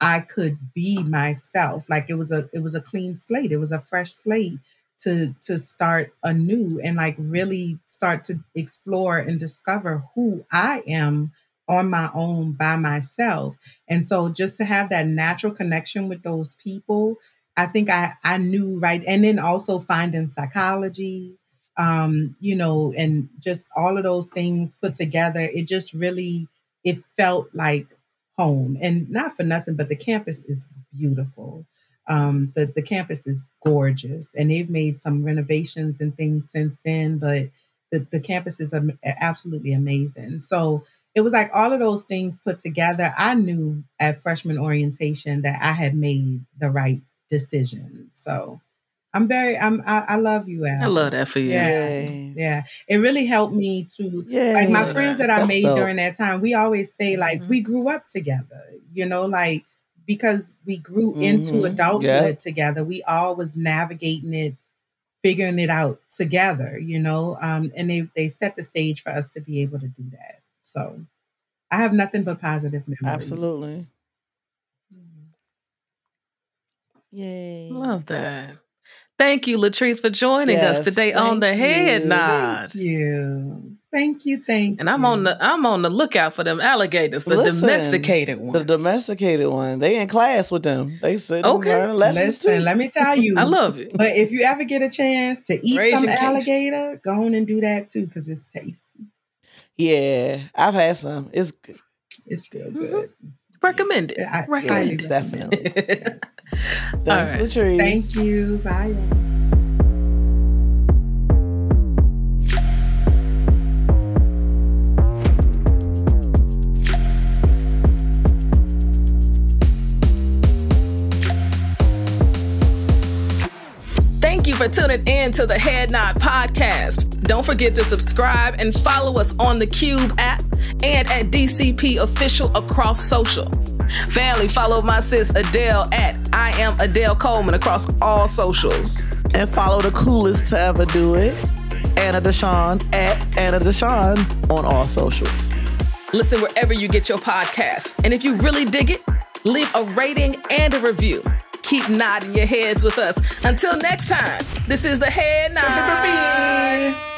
I could be myself. Like it was a it was a clean slate. It was a fresh slate to to start anew and like really start to explore and discover who I am on my own by myself. And so just to have that natural connection with those people, I think I I knew right? And then also finding psychology um you know and just all of those things put together it just really it felt like home. And not for nothing but the campus is beautiful. Um the the campus is gorgeous and they've made some renovations and things since then but the, the campus is absolutely amazing. So it was like all of those things put together i knew at freshman orientation that i had made the right decision so i'm very i'm i, I love UL. I love that for you. Yeah. Yay. yeah it really helped me to Yeah. like my friends that. that I That's made dope. during that time, we always say like Mhm. we grew up together, you know, like because we grew into Mhm. adulthood Yeah. together. We all was navigating it, figuring it out together, you know. Um, and they they set the stage for us to be able to do that. So I have nothing but positive memories. Absolutely. Mm-hmm. Yay. Love that. Thank you, LaTrice, for joining us today on the thank head nod. Thank you. Thank you. Thank you. And I'm on the I'm on the lookout for them alligators, the Listen, domesticated ones. The domesticated one. They in class with them. They sit Okay. and learn lessons Listen, too. let me <laughs> tell you. I love it. But if you ever get a chance to eat Raise some alligator, go on and do that too, because it's tasty. Yeah, I've had some. It's good. It's still Mhm. good. recommend it. I, Recommend highly it. definitely. <laughs> Yes. Thanks, right. LaTrice. Thank you. Bye. For tuning in to the Head Nod Podcast. Don't forget to subscribe and follow us on the Qube app and at DCP Official across social. Family, follow my sis Adell at I am Adell Coleman across all socials. And follow the coolest to ever do it, Anna DeShawn at Anna DeShawn on all socials. Listen wherever you get your podcasts. And if you really dig it, leave a rating and a review. Keep nodding your heads with us. Until next time, this is the Head Nod.